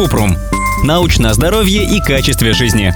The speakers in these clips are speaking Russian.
Купрум. Научное здоровье и качестве жизни.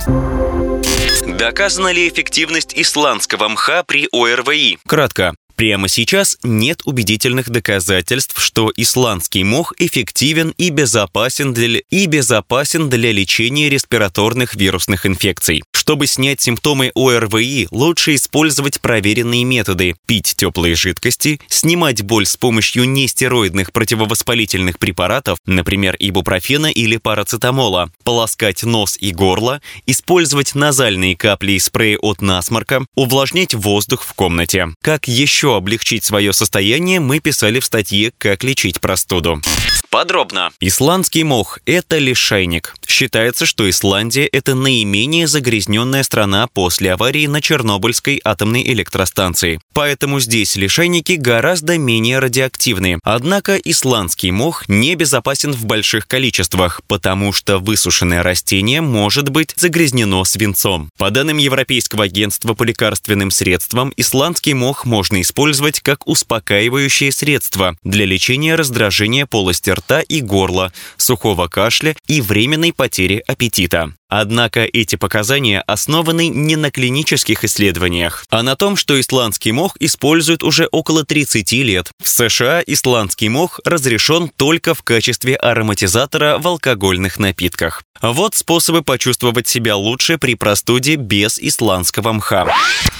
Доказана ли эффективность исландского мха при ОРВИ? Кратко. Прямо сейчас нет убедительных доказательств, что исландский мох эффективен и безопасен для, и безопасен для лечения респираторных вирусных инфекций. Чтобы снять симптомы ОРВИ, лучше использовать проверенные методы – пить теплые жидкости, снимать боль с помощью нестероидных противовоспалительных препаратов, например, ибупрофена или парацетамола, полоскать нос и горло, использовать назальные капли и спреи от насморка, увлажнять воздух в комнате. Как еще еще облегчить свое состояние, мы писали в статье «Как лечить простуду». Подробно. Исландский мох – это лишайник. Считается, что Исландия – это наименее загрязненная страна после аварии на Чернобыльской атомной электростанции. Поэтому здесь лишайники гораздо менее радиоактивны. Однако исландский мох не безопасен в больших количествах, потому что высушенное растение может быть загрязнено свинцом. По данным Европейского агентства по лекарственным средствам, исландский мох можно использовать как успокаивающее средство для лечения раздражения полости рта и горла, сухого кашля и временной потери аппетита. Однако эти показания основаны не на клинических исследованиях, а на том, что исландский мох используют уже около 30 лет. В США исландский мох разрешен только в качестве ароматизатора в алкогольных напитках. Вот способы почувствовать себя лучше при простуде без исландского мха.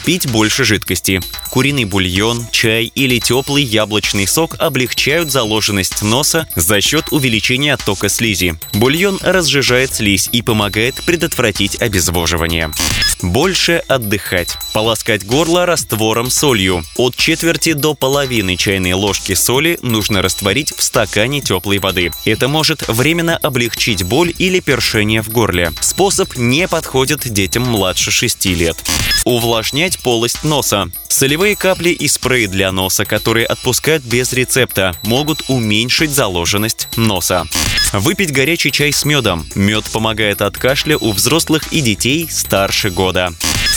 Пить больше жидкости. Куриный бульон, чай или теплый яблочный сок облегчают заложенность носа за счет увеличения оттока слизи. Бульон разжижает слизь и помогает предотвратить обезвоживание. Больше отдыхать. Полоскать горло раствором солью. От четверти до половины чайной ложки соли нужно растворить в стакане теплой воды. Это может временно облегчить боль или першение в горле. Способ не подходит детям младше 6 лет. Увлажнять полость носа. Солевые капли и спрей для носа, которые отпускают без рецепта, могут уменьшить заложенность носа. Выпить горячий чай с медом. Мед помогает от кашля у взрослых и детей старше года.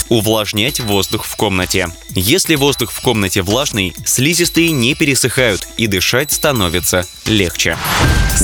Увлажнять воздух в комнате. Если воздух в комнате влажный, слизистые не пересыхают и дышать становится легче.